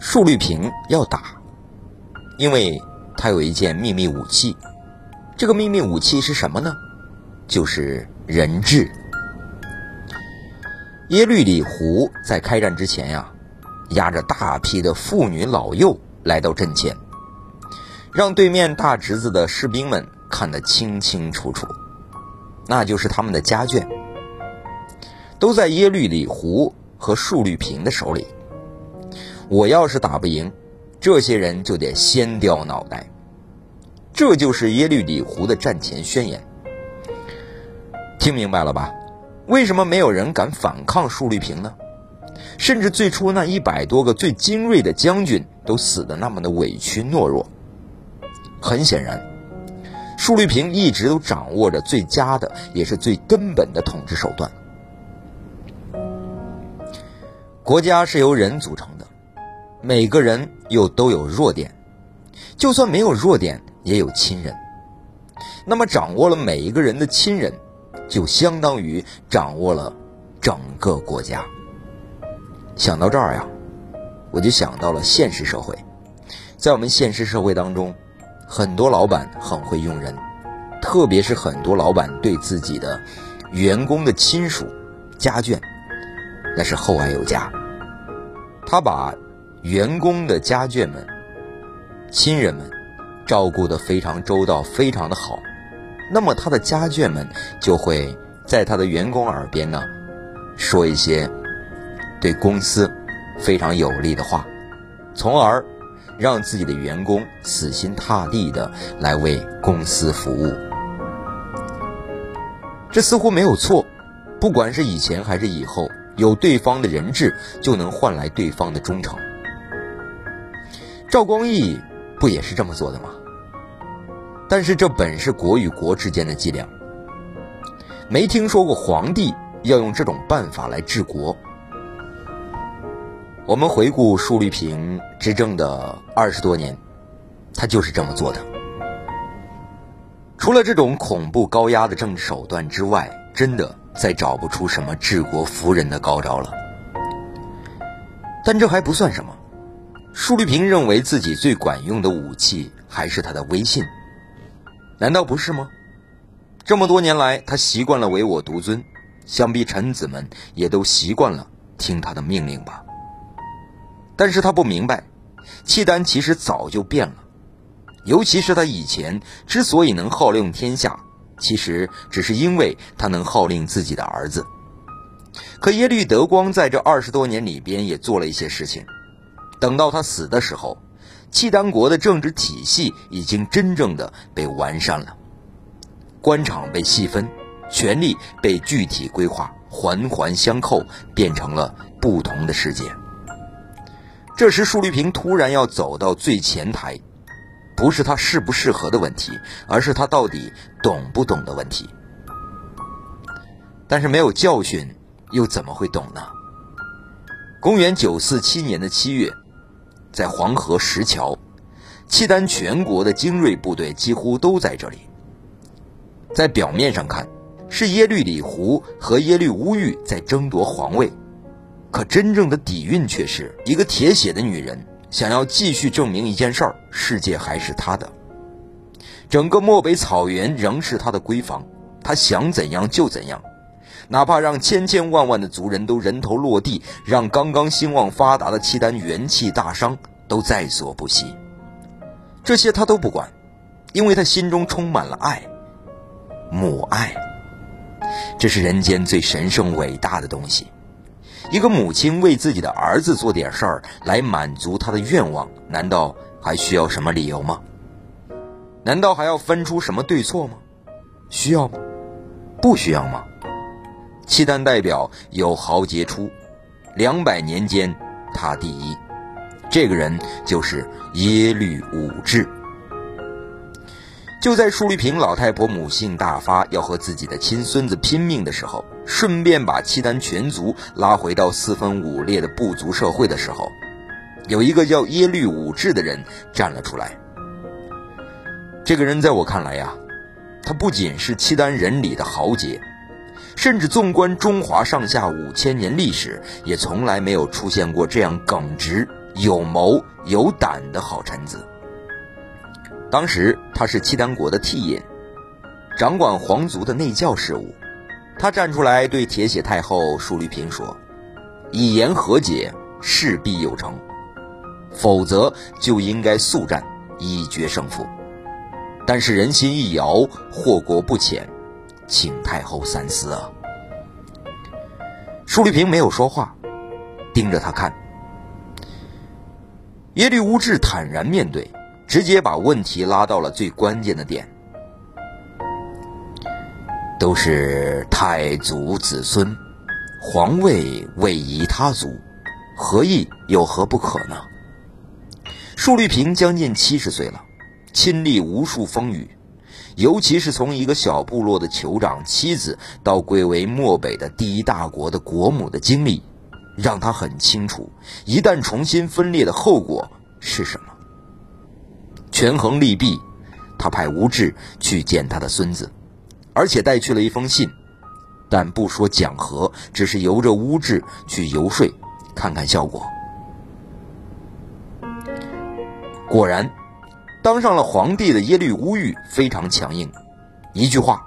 述律平要打，因为他有一件秘密武器。这个秘密武器是什么呢？就是人质。耶律李胡在开战之前呀，押着大批的妇女老幼来到阵前，让对面大侄子的士兵们看得清清楚楚，那就是他们的家眷，都在耶律李胡和述律平的手里。我要是打不赢，这些人就得先掉脑袋。这就是耶律李胡的战前宣言。听明白了吧？为什么没有人敢反抗述律平呢？甚至最初那一百多个最精锐的将军都死得那么的委屈懦弱。很显然，述律平一直都掌握着最佳的，也是最根本的统治手段。国家是由人组成。每个人又都有弱点，就算没有弱点，也有亲人。那么，掌握了每一个人的亲人，就相当于掌握了整个国家。想到这儿呀，我就想到了现实社会。在我们现实社会当中，很多老板很会用人，特别是很多老板对自己的员工的亲属、家眷，那是厚爱有加。他把。员工的家眷们、亲人们照顾得非常周到，非常的好，那么他的家眷们就会在他的员工耳边呢说一些对公司非常有利的话，从而让自己的员工死心塌地的来为公司服务。这似乎没有错，不管是以前还是以后，有对方的人质就能换来对方的忠诚。赵光义不也是这么做的吗？但是这本是国与国之间的伎俩，没听说过皇帝要用这种办法来治国。我们回顾述律平执政的二十多年，他就是这么做的。除了这种恐怖高压的政治手段之外，真的再找不出什么治国服人的高招了。但这还不算什么。舒立平认为自己最管用的武器还是他的威信，难道不是吗？这么多年来，他习惯了唯我独尊，想必臣子们也都习惯了听他的命令吧。但是他不明白，契丹其实早就变了，尤其是他以前之所以能号令天下，其实只是因为他能号令自己的儿子。可耶律德光在这二十多年里边也做了一些事情。等到他死的时候，契丹国的政治体系已经真正的被完善了，官场被细分，权力被具体规划，环环相扣，变成了不同的世界。这时，舒律平突然要走到最前台，不是他适不适合的问题，而是他到底懂不懂的问题。但是没有教训，又怎么会懂呢？公元九四七年的七月。在黄河石桥，契丹全国的精锐部队几乎都在这里。在表面上看，是耶律李胡和耶律乌玉在争夺皇位，可真正的底蕴却是一个铁血的女人想要继续证明一件事儿：世界还是她的，整个漠北草原仍是她的闺房，她想怎样就怎样。哪怕让千千万万的族人都人头落地，让刚刚兴旺发达的契丹元气大伤，都在所不惜。这些他都不管，因为他心中充满了爱，母爱。这是人间最神圣伟大的东西。一个母亲为自己的儿子做点事儿来满足他的愿望，难道还需要什么理由吗？难道还要分出什么对错吗？需要吗？不需要吗？契丹代表有豪杰出，两百年间他第一。这个人就是耶律武志。就在舒律平老太婆母性大发，要和自己的亲孙子拼命的时候，顺便把契丹全族拉回到四分五裂的部族社会的时候，有一个叫耶律武志的人站了出来。这个人在我看来呀，他不仅是契丹人里的豪杰。甚至纵观中华上下五千年历史，也从来没有出现过这样耿直、有谋有胆的好臣子。当时他是契丹国的替尹，掌管皇族的内教事务。他站出来对铁血太后舒律平说：“以言和解，势必有成；否则就应该速战，以决胜负。但是人心一摇，祸国不浅，请太后三思啊。”舒律平没有说话，盯着他看。耶律乌质坦然面对，直接把问题拉到了最关键的点。都是太祖子孙，皇位位移他族，何意有何不可呢？舒律平将近七十岁了，亲历无数风雨，尤其是从一个小部落的酋长妻子到归为漠北的第一大国的国母的经历，让他很清楚，一旦重新分裂的后果是什么。权衡利弊，他派吴质去见他的孙子。而且带去了一封信，但不说讲和，只是由着乌质去游说，看看效果。果然，当上了皇帝的耶律乌玉非常强硬，一句话，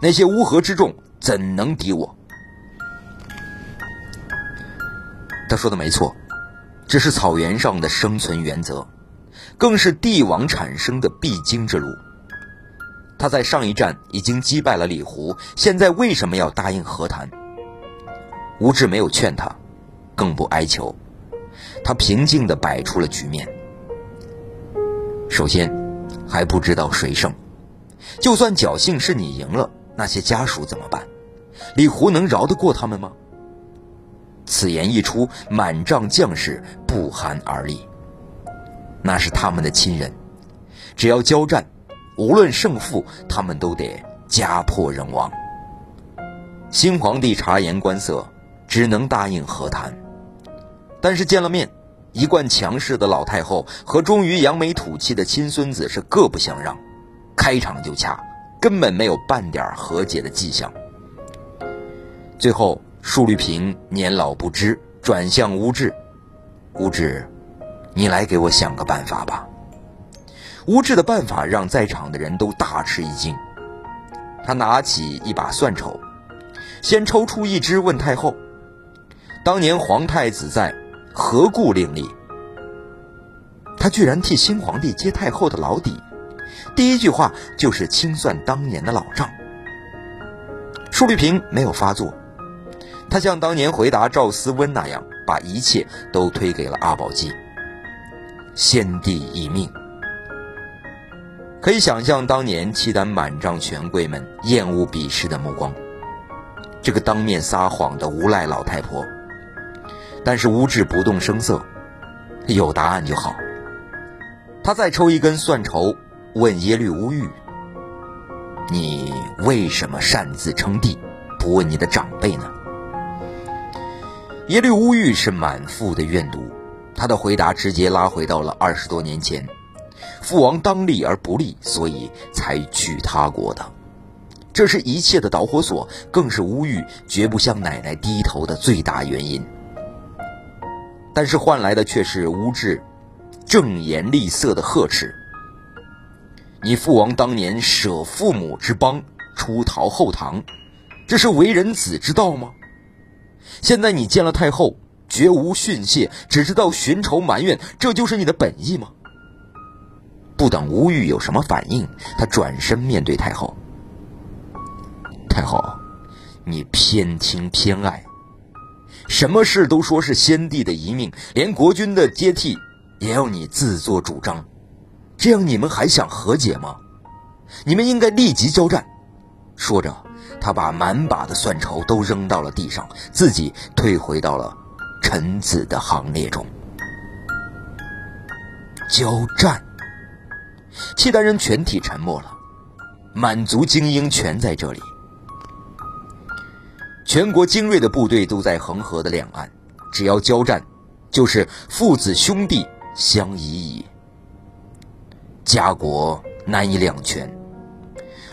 那些乌合之众怎能敌我？他说的没错，这是草原上的生存原则，更是帝王产生的必经之路。他在上一战已经击败了李胡，现在为什么要答应和谈？吴志没有劝他，更不哀求，他平静地摆出了局面。首先，还不知道谁胜，就算侥幸是你赢了，那些家属怎么办？李胡能饶得过他们吗？此言一出，满帐将士不寒而栗。那是他们的亲人，只要交战。无论胜负，他们都得家破人亡。新皇帝察言观色，只能答应和谈。但是见了面，一贯强势的老太后和忠于扬眉吐气的亲孙子是各不相让，开场就掐，根本没有半点和解的迹象。最后，舒律平年老不知，转向乌质：“乌质，你来给我想个办法吧。”吴质的办法让在场的人都大吃一惊。他拿起一把蒜筹，先抽出一支问太后：“当年皇太子在，何故另立？”他居然替新皇帝接太后的老底，第一句话就是清算当年的老账。舒律平没有发作，他像当年回答赵思温那样，把一切都推给了阿保机。先帝一命。可以想象当年契丹满帐权贵们厌恶鄙视的目光，这个当面撒谎的无赖老太婆。但是乌质不动声色，有答案就好。他再抽一根蒜筹，问耶律乌玉：“你为什么擅自称帝，不问你的长辈呢？”耶律乌玉是满腹的怨毒，他的回答直接拉回到了二十多年前。父王当立而不立，所以才去他国的，这是一切的导火索，更是乌玉绝不向奶奶低头的最大原因。但是换来的却是乌质正言厉色的呵斥：“你父王当年舍父母之邦，出逃后唐，这是为人子之道吗？现在你见了太后，绝无训谢，只知道寻仇埋怨，这就是你的本意吗？”不等吴玉有什么反应，他转身面对太后：“太后，你偏听偏爱，什么事都说是先帝的遗命，连国君的接替也要你自作主张，这样你们还想和解吗？你们应该立即交战。”说着，他把满把的蒜筹都扔到了地上，自己退回到了臣子的行列中。交战。契丹人全体沉默了，满族精英全在这里，全国精锐的部队都在恒河的两岸，只要交战，就是父子兄弟相依矣。家国难以两全。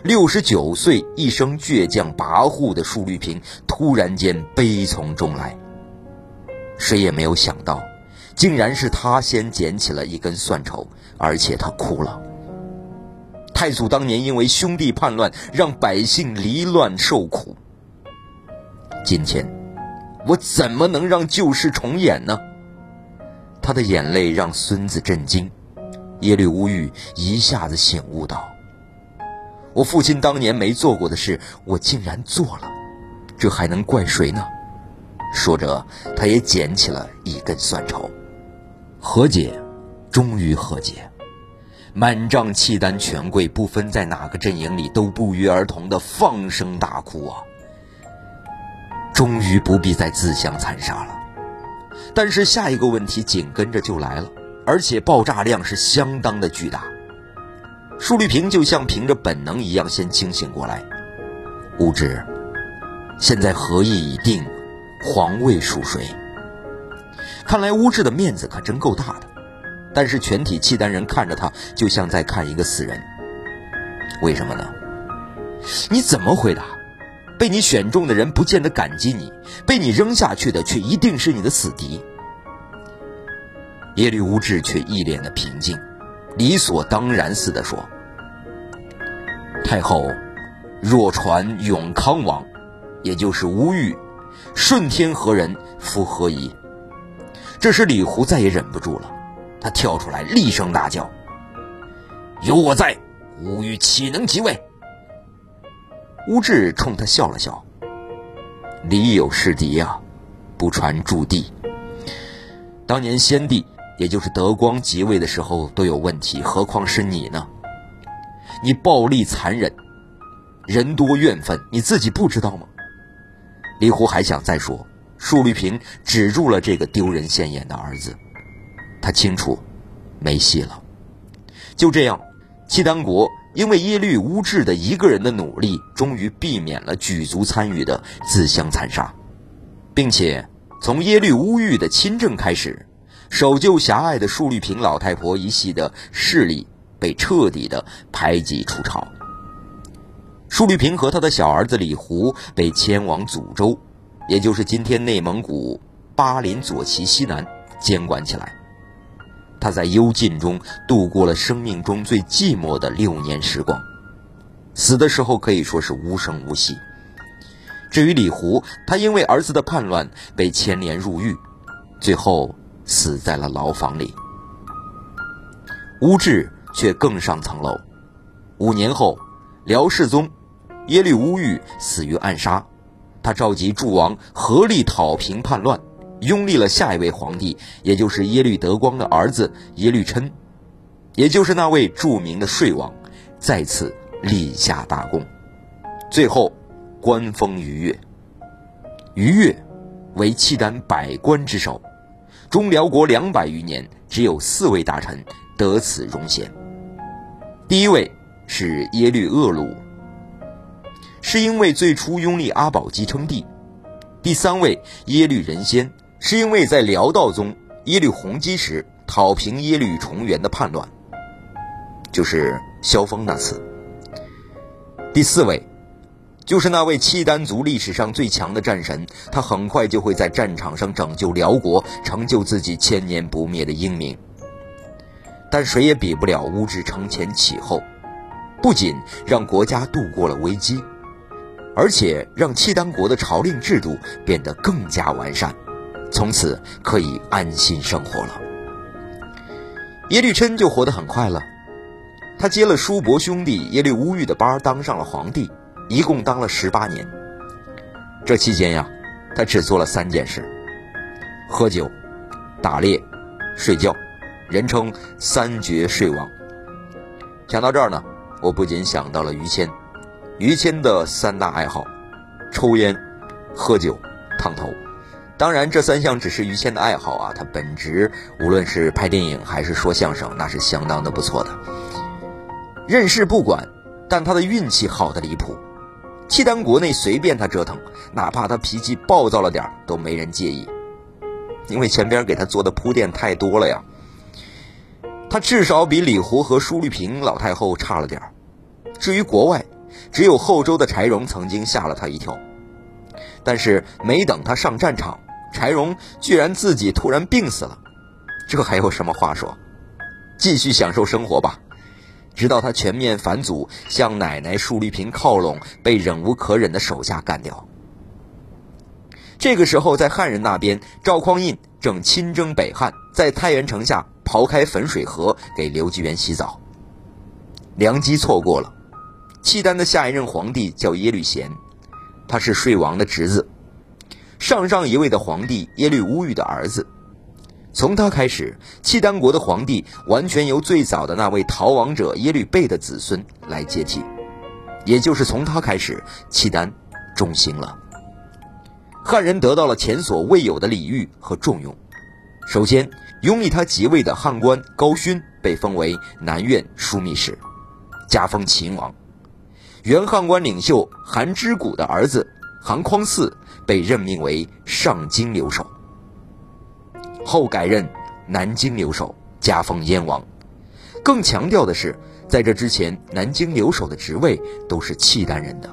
六十九岁、一生倔强跋扈的舒绿平突然间悲从中来，谁也没有想到，竟然是他先捡起了一根蒜头，而且他哭了。太祖当年因为兄弟叛乱，让百姓离乱受苦。今天，我怎么能让旧事重演呢？他的眼泪让孙子震惊。耶律乌玉一下子醒悟道：“我父亲当年没做过的事，我竟然做了，这还能怪谁呢？”说着，他也捡起了一根蒜头。和解，终于和解。满帐契丹权贵不分在哪个阵营里，都不约而同的放声大哭啊！终于不必再自相残杀了。但是下一个问题紧跟着就来了，而且爆炸量是相当的巨大。舒律平就像凭着本能一样先清醒过来。乌质，现在合议已定，皇位属谁？看来乌质的面子可真够大的。但是全体契丹人看着他，就像在看一个死人。为什么呢？你怎么回答？被你选中的人不见得感激你，被你扔下去的却一定是你的死敌。耶律乌质却一脸的平静，理所当然似的说：“太后若传永康王，也就是乌玉，顺天何人？夫何仪？”这时李胡再也忍不住了。他跳出来，厉声大叫：“有我在，乌玉岂能即位？”乌质冲他笑了笑：“礼有失敌呀，不传驻地。当年先帝，也就是德光即位的时候都有问题，何况是你呢？你暴力残忍，人多怨愤，你自己不知道吗？”李胡还想再说，束律平止住了这个丢人现眼的儿子。他清楚，没戏了。就这样，契丹国因为耶律乌质的一个人的努力，终于避免了举族参与的自相残杀，并且从耶律乌玉的亲政开始，守旧狭隘的舒律平老太婆一系的势力被彻底的排挤出朝。舒律平和他的小儿子李胡被迁往祖州，也就是今天内蒙古巴林左旗西南，监管起来。他在幽禁中度过了生命中最寂寞的六年时光，死的时候可以说是无声无息。至于李胡，他因为儿子的叛乱被牵连入狱，最后死在了牢房里。乌质却更上层楼。五年后，辽世宗耶律乌玉死于暗杀，他召集诸王合力讨平叛乱。拥立了下一位皇帝，也就是耶律德光的儿子耶律琛，也就是那位著名的睡王，再次立下大功。最后，官封于越。于越为契丹百官之首，中辽国两百余年，只有四位大臣得此荣衔。第一位是耶律鄂鲁，是因为最初拥立阿保机称帝；第三位耶律仁先。是因为在辽道宗耶律洪基时讨平耶律重元的叛乱，就是萧峰那次。第四位，就是那位契丹族历史上最强的战神，他很快就会在战场上拯救辽国，成就自己千年不灭的英名。但谁也比不了乌质承前启后，不仅让国家度过了危机，而且让契丹国的朝令制度变得更加完善。从此可以安心生活了。耶律琛就活得很快了，他接了叔伯兄弟耶律乌玉的班，当上了皇帝，一共当了十八年。这期间呀，他只做了三件事：喝酒、打猎、睡觉，人称三绝睡王。讲到这儿呢，我不仅想到了于谦，于谦的三大爱好：抽烟、喝酒、烫头。当然，这三项只是于谦的爱好啊，他本职无论是拍电影还是说相声，那是相当的不错的。任事不管，但他的运气好的离谱。契丹国内随便他折腾，哪怕他脾气暴躁了点都没人介意，因为前边给他做的铺垫太多了呀。他至少比李胡和舒律平老太后差了点至于国外，只有后周的柴荣曾经吓了他一跳。但是没等他上战场，柴荣居然自己突然病死了。这还有什么话说？继续享受生活吧，直到他全面反祖，向奶奶舒律平靠拢，被忍无可忍的手下干掉。这个时候，在汉人那边，赵匡胤正亲征北汉，在太原城下刨开汾水河，给刘继元洗澡。良机错过了。契丹的下一任皇帝叫耶律贤，他是睡王的侄子，上上一位的皇帝耶律乌玉的儿子。从他开始，契丹国的皇帝完全由最早的那位逃亡者耶律倍的子孙来接替，也就是从他开始，契丹中兴了。汉人得到了前所未有的礼遇和重用。首先，拥立他即位的汉官高勋被封为南院枢密使，加封秦王。原汉官领袖韩之谷的儿子韩匡嗣被任命为上京留守。后改任南京留守，加封燕王。更强调的是，在这之前，南京留守的职位都是契丹人的，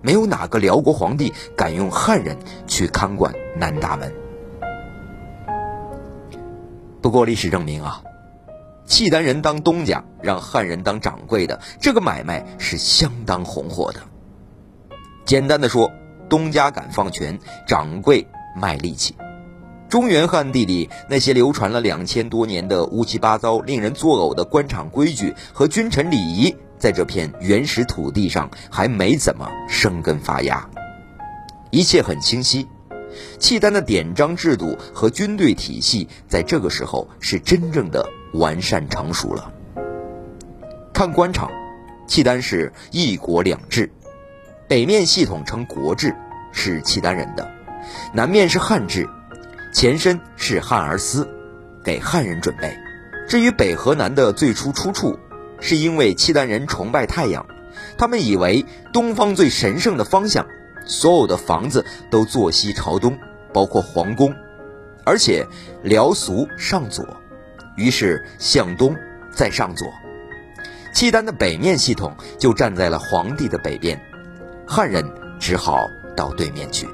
没有哪个辽国皇帝敢用汉人去看管南大门。不过，历史证明啊，契丹人当东家，让汉人当掌柜的，这个买卖是相当红火的。简单的说，东家敢放权，掌柜卖力气。中原汉地里那些流传了两千多年的乌七八糟、令人作呕的官场规矩和君臣礼仪，在这片原始土地上还没怎么生根发芽。一切很清晰，契丹的典章制度和军队体系在这个时候是真正的完善成熟了。看官场，契丹是一国两制，北面系统称国制，是契丹人的；南面是汉制。前身是汉儿司，给汉人准备。至于北和南的最初出处，是因为契丹人崇拜太阳，他们以为东方最神圣的方向，所有的房子都坐西朝东，包括皇宫，而且辽俗上左，于是向东再上左。契丹的北面系统就站在了皇帝的北边，汉人只好到对面去。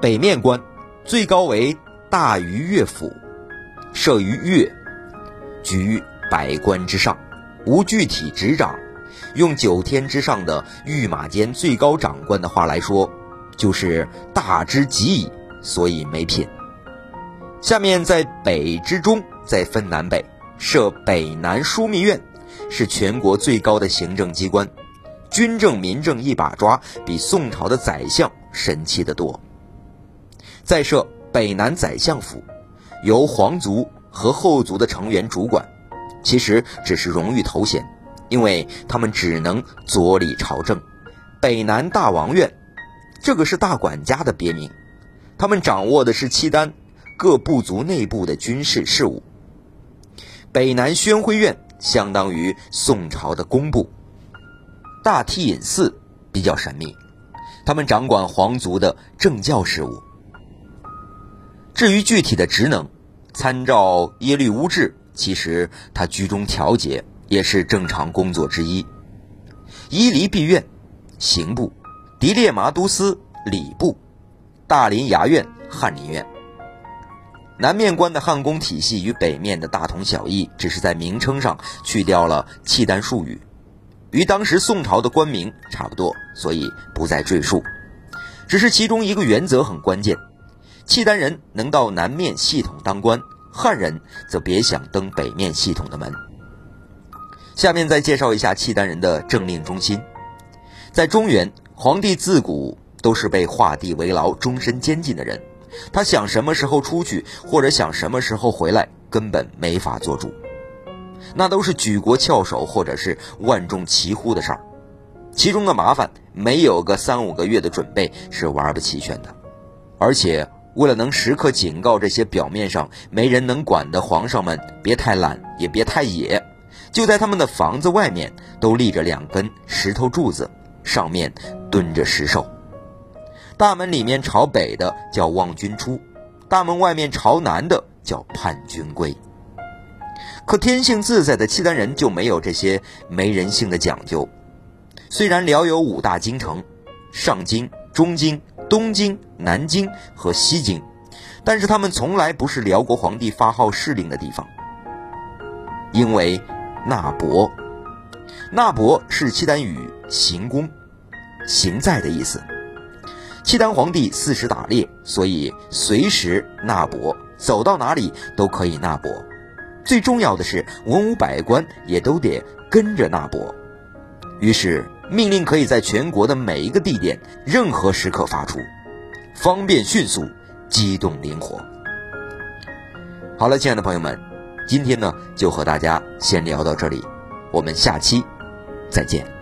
北面关最高为。大于乐府，设于乐，居百官之上，无具体执掌。用九天之上的御马监最高长官的话来说，就是大之极矣，所以没品。下面在北之中，再分南北，设北南枢密院，是全国最高的行政机关，军政民政一把抓，比宋朝的宰相神气得多。再设。北南宰相府由皇族和后族的成员主管，其实只是荣誉头衔，因为他们只能左理朝政。北南大王院，这个是大管家的别名，他们掌握的是契丹各部族内部的军事事务。北南宣徽院相当于宋朝的工部。大梯隐寺比较神秘，他们掌管皇族的政教事务。至于具体的职能，参照耶律乌质，其实他居中调节也是正常工作之一。伊犁毕院、刑部、迪列麻都司礼部、大林衙院、翰林院。南面关的汉宫体系与北面的大同小异，只是在名称上去掉了契丹术语，与当时宋朝的官名差不多，所以不再赘述。只是其中一个原则很关键。契丹人能到南面系统当官，汉人则别想登北面系统的门。下面再介绍一下契丹人的政令中心。在中原，皇帝自古都是被画地为牢、终身监禁的人，他想什么时候出去，或者想什么时候回来，根本没法做主。那都是举国翘首，或者是万众齐呼的事儿，其中的麻烦，没有个三五个月的准备是玩不齐全的，而且。为了能时刻警告这些表面上没人能管的皇上们别太懒也别太野，就在他们的房子外面都立着两根石头柱子，上面蹲着石兽。大门里面朝北的叫望君出，大门外面朝南的叫盼君归。可天性自在的契丹人就没有这些没人性的讲究。虽然辽有五大京城，上京、中京。东京、南京和西京，但是他们从来不是辽国皇帝发号施令的地方，因为纳伯，纳伯是契丹语“行宫”，行在的意思。契丹皇帝四时打猎，所以随时纳伯，走到哪里都可以纳伯。最重要的是，文武百官也都得跟着纳伯。于是，命令可以在全国的每一个地点、任何时刻发出，方便迅速，机动灵活。好了，亲爱的朋友们，今天呢就和大家先聊到这里，我们下期再见。